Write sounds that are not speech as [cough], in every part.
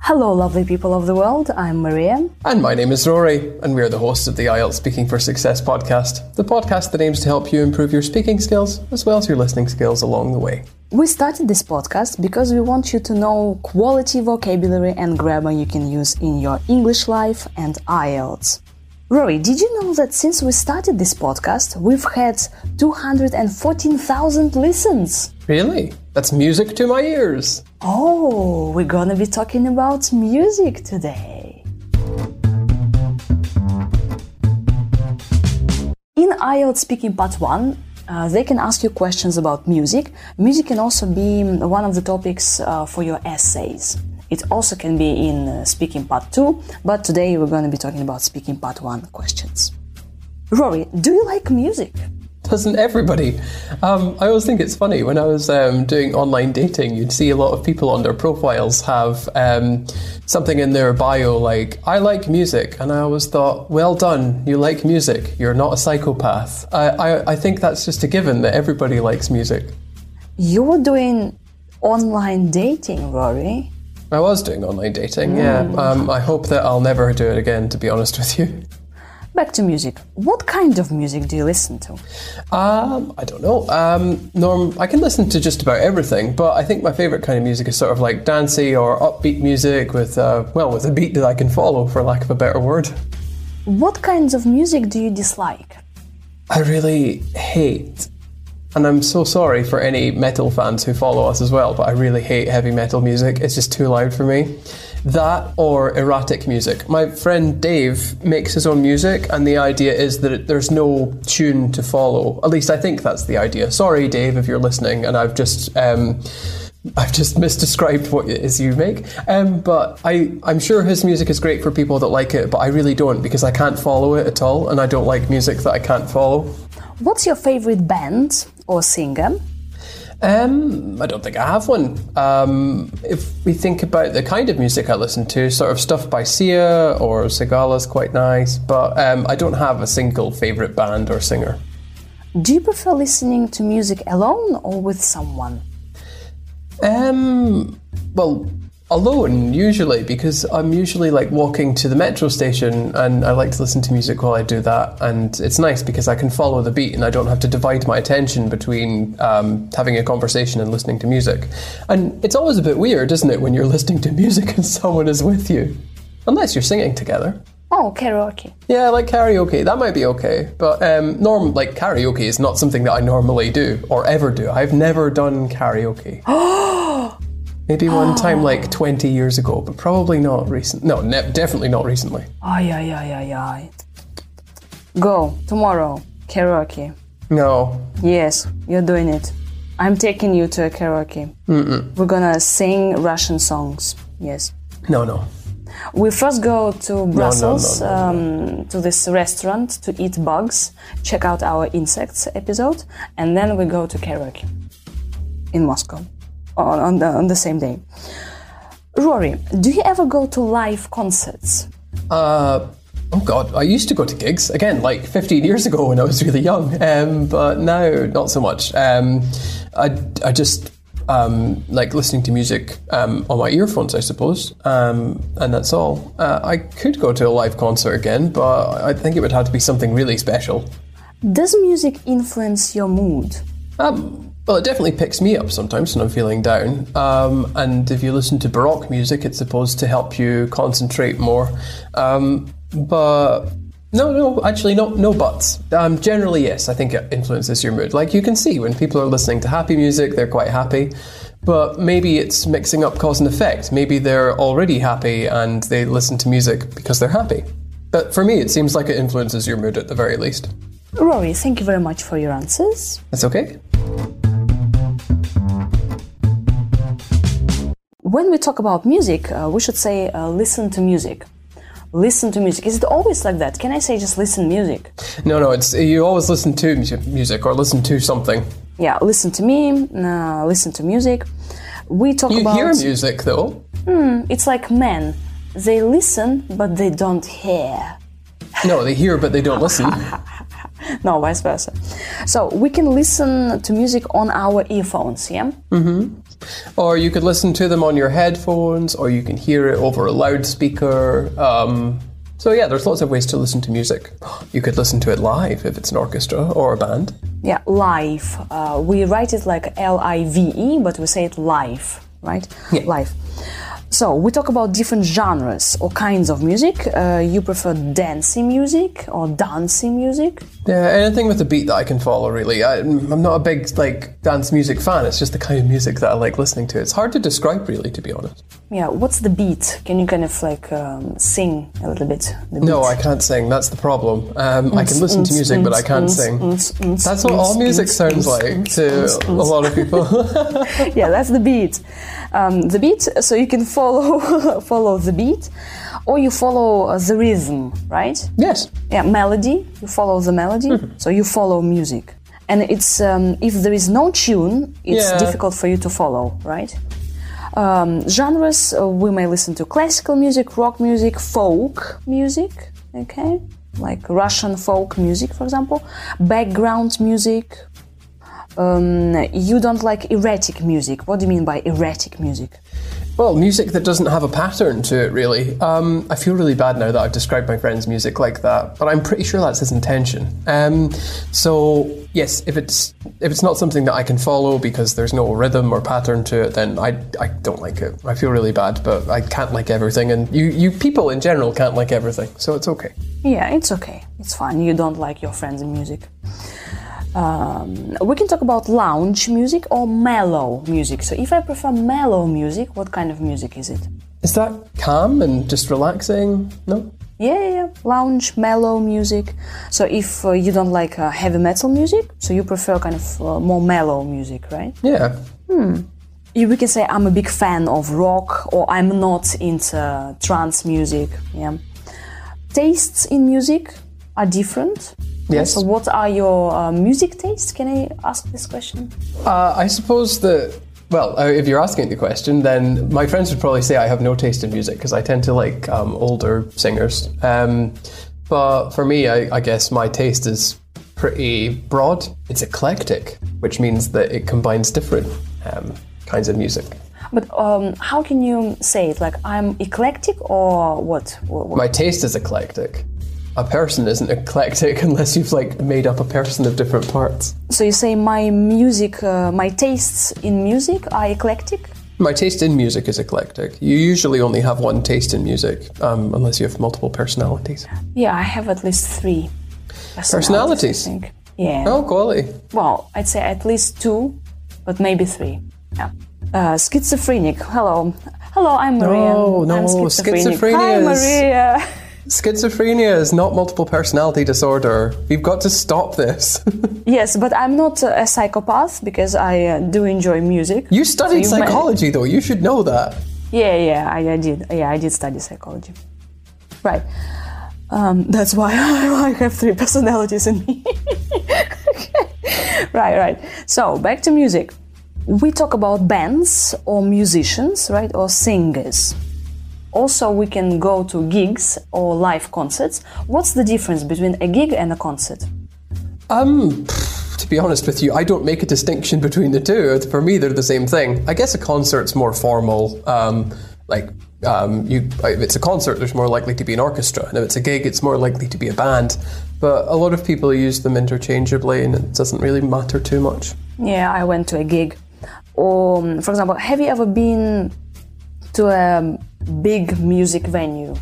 Hello, lovely people of the world. I'm Maria. And my name is Rory, and we're the hosts of the IELTS Speaking for Success podcast, the podcast that aims to help you improve your speaking skills as well as your listening skills along the way. We started this podcast because we want you to know quality vocabulary and grammar you can use in your English life and IELTS. Rory, did you know that since we started this podcast, we've had 214,000 listens? Really? That's music to my ears. Oh, we're gonna be talking about music today. In IELTS Speaking Part 1, uh, they can ask you questions about music. Music can also be one of the topics uh, for your essays. It also can be in uh, Speaking Part 2, but today we're going to be talking about Speaking Part 1 questions. Rory, do you like music? Doesn't everybody? Um, I always think it's funny when I was um, doing online dating, you'd see a lot of people on their profiles have um, something in their bio like, I like music. And I always thought, well done, you like music. You're not a psychopath. I, I, I think that's just a given that everybody likes music. You're doing online dating, Rory. I was doing online dating, yeah. Um, I hope that I'll never do it again, to be honest with you. Back to music. What kind of music do you listen to? Um, I don't know. Um, Norm, I can listen to just about everything, but I think my favourite kind of music is sort of like dancey or upbeat music with, uh, well, with a beat that I can follow, for lack of a better word. What kinds of music do you dislike? I really hate, and I'm so sorry for any metal fans who follow us as well, but I really hate heavy metal music. It's just too loud for me. That or erratic music. My friend Dave makes his own music, and the idea is that there's no tune to follow. At least I think that's the idea. Sorry, Dave, if you're listening, and I've just. Um, I've just [laughs] misdescribed what it is you make. Um, but I, I'm sure his music is great for people that like it, but I really don't because I can't follow it at all, and I don't like music that I can't follow. What's your favorite band or singer? Um, I don't think I have one. Um, if we think about the kind of music I listen to, sort of stuff by Sia or Sigala is quite nice, but um, I don't have a single favourite band or singer. Do you prefer listening to music alone or with someone? Um, well, alone usually because I'm usually like walking to the metro station and I like to listen to music while I do that. And it's nice because I can follow the beat and I don't have to divide my attention between um, having a conversation and listening to music. And it's always a bit weird isn't it when you're [laughs] listening to music and someone is with you? Unless you're singing together. Oh, karaoke. yeah like karaoke. That might be okay. But um, norm like karaoke is not something that I normally do or ever do. I've never done karaoke [gasps] [gasps] [gasps] Maybe one time like [gasps] 20 years ago, but probably not recent. No, ne- definitely not recently. Ay, ay, ay, ay, ay. Go, tomorrow, karaoke. No. Yes, you're doing it. I'm taking you to a karaoke. Mm-mm. We're gonna sing Russian songs. Yes. No, no. We first go to Brussels no, no, um, to this restaurant to eat bugs, check out our insects episode, and then we go to karaoke in Moscow on, on, the, on the same day. Rory, do you ever go to live concerts? Uh, oh God, I used to go to gigs again, like 15 years ago when I was really young, um, but now not so much. Um, I, I just um, like listening to music um, on my earphones, I suppose, um, and that's all. Uh, I could go to a live concert again, but I think it would have to be something really special. Does music influence your mood? Um, well, it definitely picks me up sometimes when I'm feeling down. Um, and if you listen to Baroque music, it's supposed to help you concentrate more. Um, but no, no, actually, no, no buts. Um, generally, yes, I think it influences your mood. Like you can see when people are listening to happy music, they're quite happy. But maybe it's mixing up cause and effect. Maybe they're already happy and they listen to music because they're happy. But for me, it seems like it influences your mood at the very least. Rory, thank you very much for your answers. That's okay. When we talk about music, uh, we should say uh, listen to music. Listen to music. Is it always like that? Can I say just listen music? No, no, it's you always listen to music or listen to something. Yeah, listen to me, uh, listen to music. We talk You about hear music though. it's like men. They listen, but they don't hear. No, they hear but they don't listen. [laughs] [laughs] no, vice versa. So we can listen to music on our earphones, yeah? Or you could listen to them on your headphones, or you can hear it over a loudspeaker. Um, so yeah, there's lots of ways to listen to music. You could listen to it live if it's an orchestra or a band. Yeah, live. Uh, we write it like L I V E, but we say it live, right? Yeah. Live. So we talk about different genres or kinds of music. Uh, you prefer dancing music or dancing music? Yeah, anything with a beat that I can follow. Really, I, I'm not a big like dance music fan. It's just the kind of music that I like listening to. It's hard to describe, really, to be honest. Yeah. What's the beat? Can you kind of like um, sing a little bit? No. I can't sing. That's the problem. Um, I can listen to music, but I can't sing. That's what all music sounds like to a lot of people. [laughs] [laughs] yeah, that's the beat. Um, the beat, so you can follow [laughs] follow the beat, or you follow uh, the rhythm, right? yes. Yeah, melody. You follow the melody, so you follow music. And it's um, if there is no tune, it's Yeah. difficult for you to follow, right? Um, genres uh, we may listen to classical music, rock music, folk music, okay, like Russian folk music, for example, background music. Um, you don't like erratic music. What do you mean by erratic music? Well, music that doesn't have a pattern to it, really. Um, I feel really bad now that I've described my friend's music like that, but I'm pretty sure that's his intention. Um, so yes, if it's if it's not something that I can follow because there's no rhythm or pattern to it, then I, I don't like it. I feel really bad, but I can't like everything, and you you people in general can't like everything, so it's okay. Yeah, it's okay. It's fine. You don't like your friend's music. Um, we can talk about lounge music or mellow music. So, if I prefer mellow music, what kind of music is it? Is that calm and just relaxing? No. Yeah, yeah, yeah. lounge, mellow music. So, if uh, you don't like uh, heavy metal music, so you prefer kind of uh, more mellow music, right? Yeah. You- We can say I'm a big fan of rock, or I'm not into trance music. Yeah. Tastes in music are different. Yes. So, what are your uh, music tastes? Can I ask this question? Uh, I suppose that, well, uh, if you're asking the question, then my friends would probably say I have no taste in music because I tend to like um, older singers. Um, but for me, I, I guess my taste is pretty broad. It's eclectic, which means that it combines different um, kinds of music. But um, how can you say it? Like I'm eclectic or what? What- what- My taste is eclectic. A person isn't eclectic [laughs] unless you've like made up a person of different parts. So you say my music, uh, my tastes in music are eclectic? My taste in music is eclectic. You usually only have one taste in music, um, unless you have multiple personalities. Yeah, I have at least three Personalities? Think. Yeah. Oh, quality. Well, I'd say at least two, but maybe three. Yeah. Uh, schizophrenic. Hello. Hello, I'm Maria. No, no, I'm schizophrenic. Hi, schizophrenia is- Maria. [laughs] Schizophrenia is not multiple personality disorder. We've got to stop this. [laughs] Yes, but I'm not a psychopath because I uh, do enjoy music. you studied So might- psychology, though. You should know that. Yeah, yeah, I, I did. Yeah, I did study psychology. Right. Um, that's why [laughs] I have three personalities in me. [laughs] right, right. So back to music. We talk about bands or musicians, right, or singers. Also, we can go to gigs or live concerts. What's the difference between a gig and a concert? Um, to be honest with you, I don't make a distinction [laughs] between the two. For me, they're the same thing. I guess a concert's more formal. Um, like, um, you, if it's a concert, there's more likely to be an orchestra, and if it's a gig, it's more likely to be a band. But a lot of people use them interchangeably, and it doesn't really matter too much. Yeah, I went to a gig. Or, um, for example, have you ever been to a big music venue?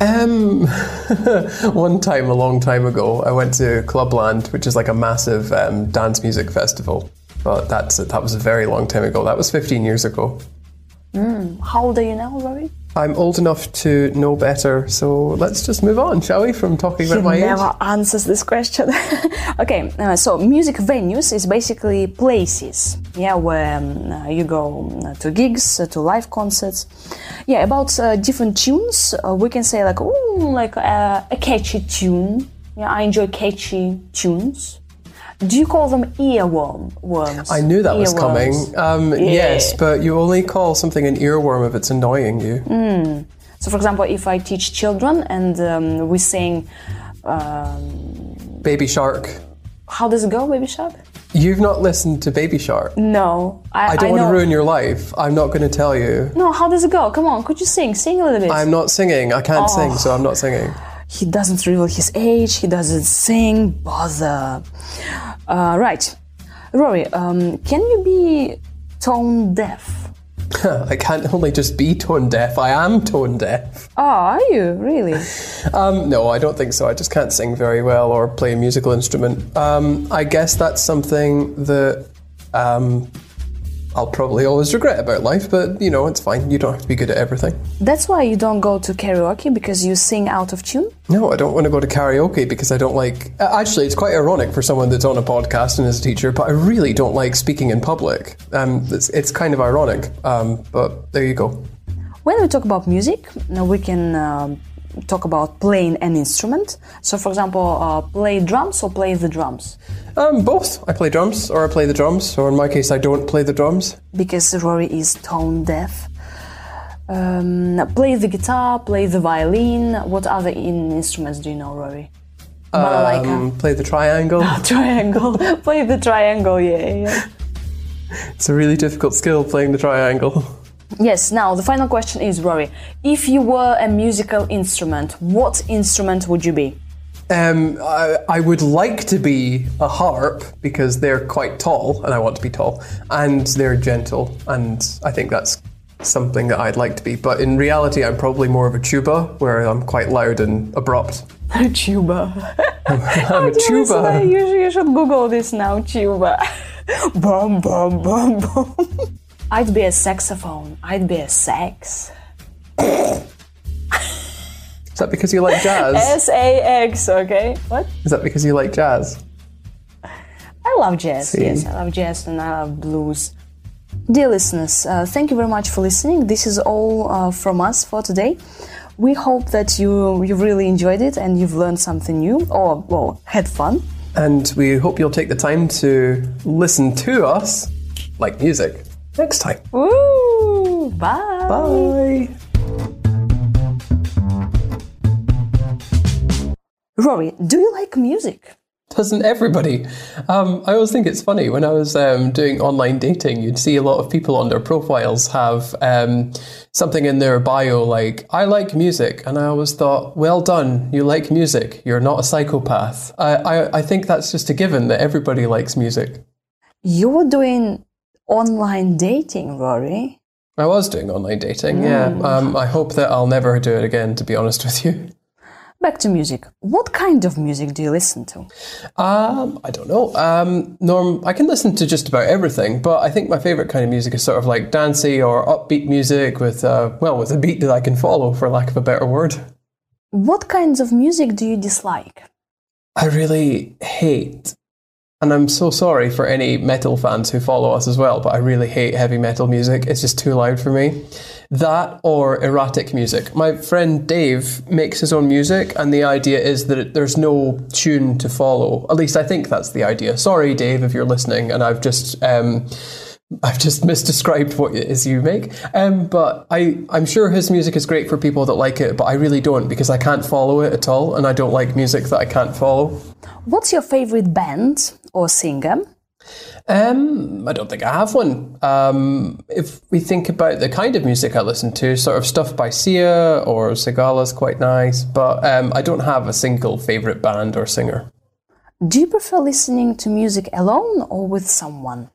Um, [laughs] one time, a long time ago, I went to Clubland, which is like a massive um, dance music festival. But that's that was a very long time ago. That was 15 years ago. How old are you now, Rory? I'm old enough to know better, so let's just move on, shall we, from talking about my age? never answers this question. [laughs] okay, uh, so music venues is basically places, yeah, where um, uh, you go uh, to gigs, uh, to live concerts. Yeah, about uh, different tunes, uh, we can say like, ooh, like uh, a catchy tune. Yeah, I enjoy catchy tunes. Do you call them earworm worms? I knew that was Earworms. coming. Um, Yes, but you only call something an earworm if it's annoying you. So, for example, if I teach children and um, we sing um, Baby Shark. How does it go, Baby Shark? You've not listened to Baby Shark. No, I, I don't want know. to ruin your life. I'm not going to tell you. No, how does it go? Come on, could you sing? Sing a little bit. I'm not singing. I can't sing, Oh. so I'm not singing. He doesn't reveal his age. He doesn't sing. Bother. Uh, right, Rory. Um, can you be tone deaf? [laughs] I can't only just be tone deaf. I am tone deaf. Oh, are you really? [laughs] Um, no, I don't think so. I just can't sing very well or play a musical instrument. Um, I guess that's something that um, I'll probably always regret about life, but you know, it's fine. You don't have to be good at everything. That's why you don't go to karaoke because you sing out of tune. No, I don't want to go to karaoke because I don't like. Actually, it's quite ironic for someone that's on a podcast and is a teacher, but I really don't like speaking in public. Um, it's, it's kind of ironic, um, but there you go. When we talk about music, now we can um, talk about playing an instrument. So, for example, uh, play drums or play the drums. Um, both. I play drums, or I play the drums, or in my case, I don't play the drums. because Rory is tone deaf. Um, play the guitar, play the violin. What other in- instruments do you know, Rory? Balalaika. Um, play the triangle. [laughs] triangle. play the triangle, yeah, yeah. [laughs] It's a really difficult skill playing the triangle. [laughs] Yes, now the final question is Rory. If you were a musical instrument, what instrument would you be? Um, I, I would like to be a harp because they're quite tall, and I want to be tall, and they're gentle, and I think that's something that I'd like to be. But in reality, I'm probably more of a tuba, where I'm quite loud and abrupt. A [laughs] tuba. [laughs] I'm a You tuba. should, you should Google this now, tuba. [laughs] bum, bum, bum, bum. I'd be a saxophone. I'd be a sax. Is that because you like jazz? S A X, okay? What? Is that because you like jazz? I love jazz. See? Yes, I love jazz and I love blues. Dear listeners, uh, thank you very much for listening. This is all uh, from us for today. We hope that you you really enjoyed it and you've learned something new or well had fun. And we hope you'll take the time to listen to us like music next time. Woo! Bye. Bye. Rory, do you like music? Doesn't everybody? Um, I always think it's funny when I was um, doing online dating, you'd see a lot of people on their profiles have um, something in their bio like, I like music. And I always thought, well done, you like music. You're not a psychopath. I, I, I think that's just a given that everybody likes music. You're doing online dating, Rory. I was doing online dating, yeah. Um, I hope that I'll never do it again, to be honest with you. Back to music. What kind of music do you listen to? Um, I don't know. Um, Norm, I can listen to just about everything, but I think my favorite kind of music is sort of like dancey or upbeat music with, uh, well, with a beat that I can follow, for lack of a better word. What kinds of music do you dislike? I really hate, and I'm so sorry for any metal fans who follow us as well, but I really hate heavy metal music. It's just too loud for me. That or erratic music. My friend Dave makes his own music, and the idea is that there's no tune to follow. At least I think that's the idea. Sorry, Dave, if you're listening, and I've just. Um, I've just [laughs] misdescribed what it is you make. Um, but I, I'm sure his music is great for people that like it, but I really don't because I can't follow it at all, and I don't like music that I can't follow. What's your favorite band or singer? Um, I don't think I have one. Um, if we think about the kind of music I listen to, sort of stuff by Sia or Sigala is quite nice, but um, I don't have a single favorite band or singer. Do you prefer listening to music alone or with someone?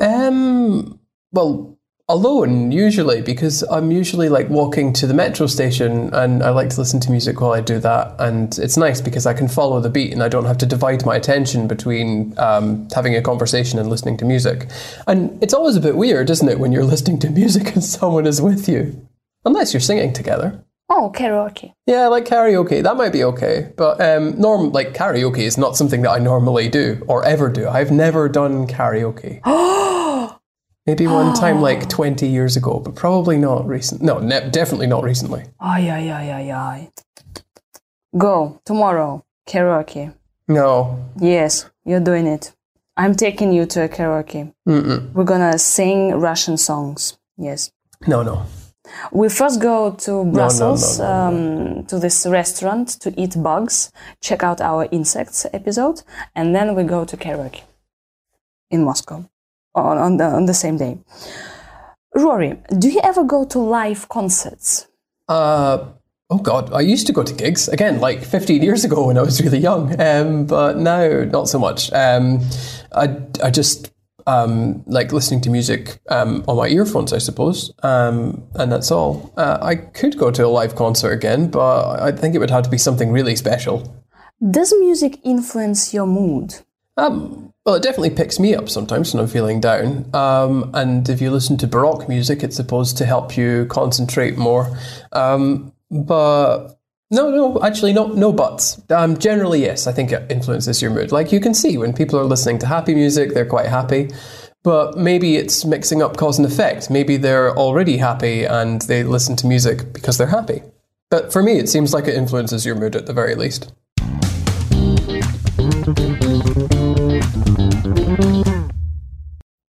Um, well, alone usually because I'm usually like walking to the metro station and I like to listen to music while I do that. And it's nice because I can follow the beat and I don't have to divide my attention between um, having a conversation and listening to music. And it's always a bit weird, isn't it, when you're [laughs] listening to music and someone is with you? Unless you're singing together. Oh, karaoke. Yeah, like karaoke, that might be okay. But um, norm like karaoke is not something that I normally do or ever do. I've never done karaoke. [gasps] [gasps] [gasps] Maybe one time like [gasps] 20 years ago, but probably not recent. No, ne- definitely not recently. Ay, ay, ay, ay, ay. Go, tomorrow, karaoke. No. Yes, you're doing it. I'm taking you to a karaoke. Mm-mm. We're gonna sing Russian songs. Yes. No, no. We first go to Brussels no, no, um, to this restaurant to eat bugs, check out our insects episode, and then we go to karaoke in Moscow on, on, the, on the same day. Rory, do you ever go to live concerts? Uh, oh God, I used to go to gigs again, like 15 years ago when I was really young, um, but now not so much. Um, I, I just um, like listening to music um, on my earphones, I suppose, um, and that's all. Uh, I could go to a live concert again, but I think it would have to be something really special. Does music influence your mood? Um, well, it definitely picks me up sometimes when I'm feeling down. Um, and if you listen to Baroque music, it's supposed to help you concentrate more. Um, but no, no, actually, no, no buts. Um, generally, yes, I think it influences your mood. Like you can see when people are listening to happy music, they're quite happy. But maybe it's mixing up cause and effect. Maybe they're already happy and they listen to music because they're happy. But for me, it seems like it influences your mood at the very least.